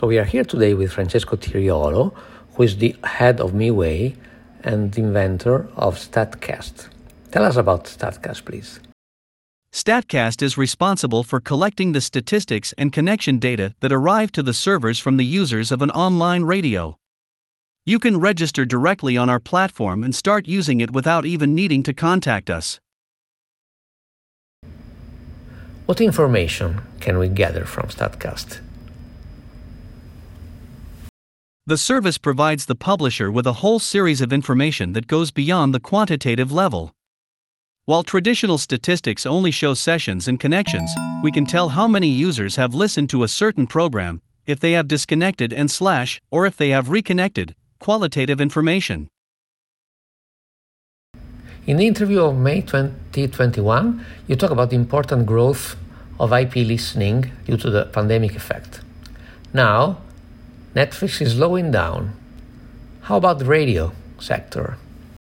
So we are here today with Francesco Triolo, who is the head of Meway and the inventor of StatCast. Tell us about StatCast, please. StatCast is responsible for collecting the statistics and connection data that arrive to the servers from the users of an online radio. You can register directly on our platform and start using it without even needing to contact us. What information can we gather from StatCast? The service provides the publisher with a whole series of information that goes beyond the quantitative level. While traditional statistics only show sessions and connections, we can tell how many users have listened to a certain program, if they have disconnected and slash, or if they have reconnected, qualitative information. In the interview of May 2021, you talk about the important growth of IP listening due to the pandemic effect. Now, Netflix is slowing down. How about the radio sector?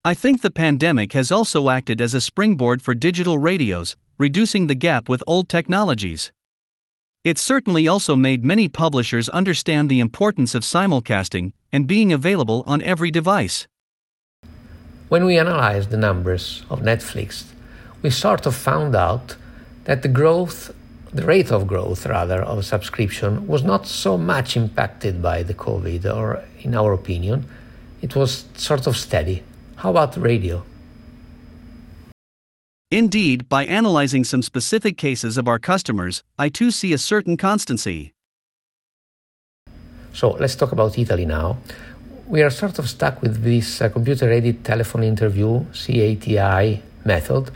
I think the pandemic has also acted as a springboard for digital radios, reducing the gap with old technologies. It certainly also made many publishers understand the importance of simulcasting and being available on every device. When we analyzed the numbers of Netflix, we sort of found out that the growth, the rate of growth rather, of subscription was not so much impacted by the COVID, or in our opinion, it was sort of steady. How about radio? Indeed, by analyzing some specific cases of our customers, I too see a certain constancy. So let's talk about Italy now. We are sort of stuck with this uh, computer aided telephone interview, CATI method,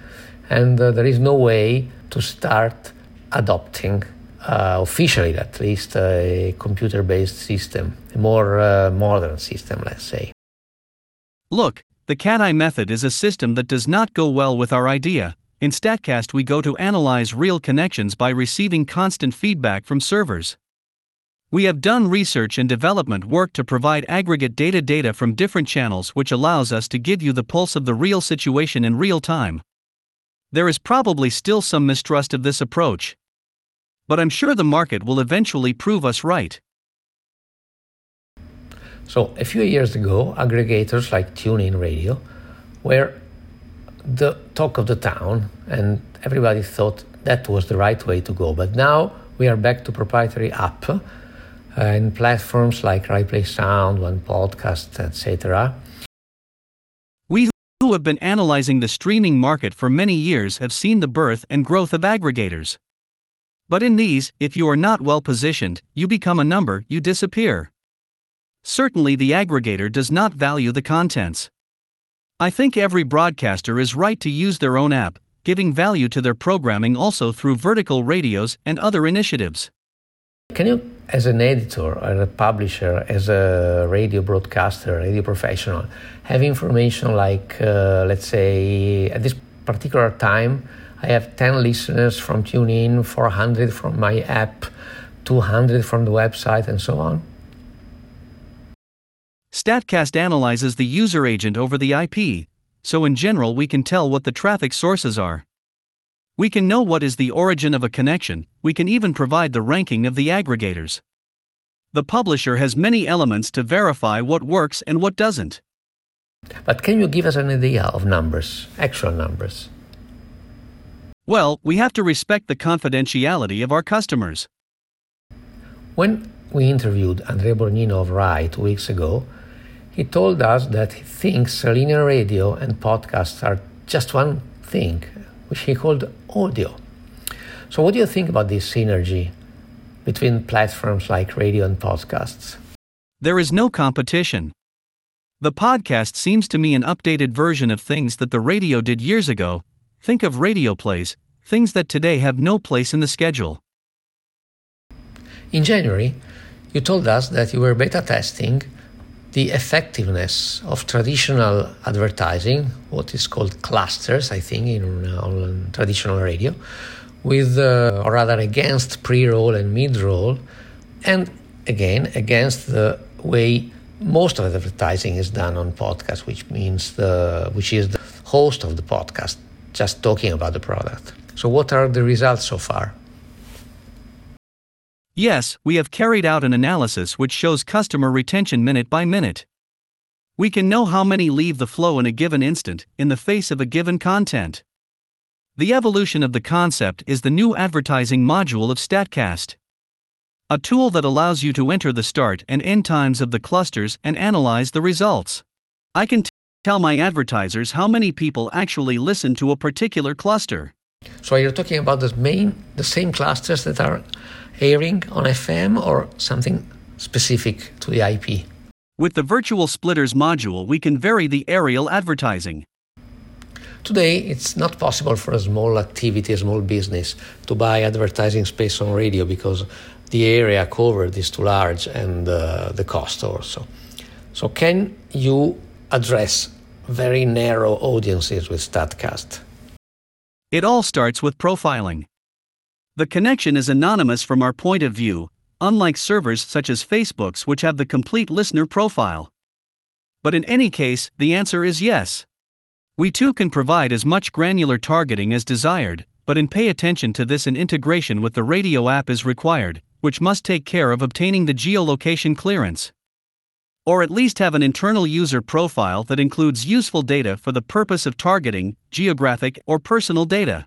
and uh, there is no way to start adopting, uh, officially at least, a computer based system, a more uh, modern system, let's say. Look, the CATI method is a system that does not go well with our idea. In StatCast, we go to analyze real connections by receiving constant feedback from servers. We have done research and development work to provide aggregate data data from different channels, which allows us to give you the pulse of the real situation in real time. There is probably still some mistrust of this approach. But I'm sure the market will eventually prove us right. So, a few years ago, aggregators like TuneIn Radio were the talk of the town, and everybody thought that was the right way to go. But now we are back to proprietary app uh, and platforms like RaiPlay Sound, One Podcast, etc. Who have been analyzing the streaming market for many years have seen the birth and growth of aggregators. But in these, if you are not well positioned, you become a number, you disappear. Certainly, the aggregator does not value the contents. I think every broadcaster is right to use their own app, giving value to their programming also through vertical radios and other initiatives. Can you, as an editor, as a publisher, as a radio broadcaster, radio professional, have information like, uh, let's say, at this particular time, I have 10 listeners from TuneIn, 400 from my app, 200 from the website, and so on? StatCast analyzes the user agent over the IP, so in general we can tell what the traffic sources are. We can know what is the origin of a connection, we can even provide the ranking of the aggregators. The publisher has many elements to verify what works and what doesn't. But can you give us an idea of numbers, actual numbers? Well, we have to respect the confidentiality of our customers. When we interviewed Andrea Borgnino of RAI two weeks ago, he told us that he thinks linear radio and podcasts are just one thing, which he called audio. So, what do you think about this synergy between platforms like radio and podcasts? There is no competition. The podcast seems to me an updated version of things that the radio did years ago. Think of radio plays, things that today have no place in the schedule. In January, you told us that you were beta testing the effectiveness of traditional advertising, what is called clusters, I think, in on traditional radio, with uh, or rather against pre-roll and mid-roll, and again against the way most of advertising is done on podcast, which means the which is the host of the podcast just talking about the product. So, what are the results so far? Yes, we have carried out an analysis which shows customer retention minute by minute. We can know how many leave the flow in a given instant, in the face of a given content. The evolution of the concept is the new advertising module of StatCast. A tool that allows you to enter the start and end times of the clusters and analyze the results. I can tell my advertisers how many people actually listen to a particular cluster. So you're talking about the main, the same clusters that are airing on FM or something specific to the IP? With the Virtual Splitters module, we can vary the aerial advertising. Today, it's not possible for a small activity, a small business, to buy advertising space on radio because the area covered is too large and uh, the cost also. So, can you address very narrow audiences with StatCast? It all starts with profiling. The connection is anonymous from our point of view, unlike servers such as Facebook's, which have the complete listener profile. But in any case, the answer is yes. We too can provide as much granular targeting as desired, but in pay attention to this an integration with the radio app is required, which must take care of obtaining the geolocation clearance. Or at least have an internal user profile that includes useful data for the purpose of targeting, geographic or personal data.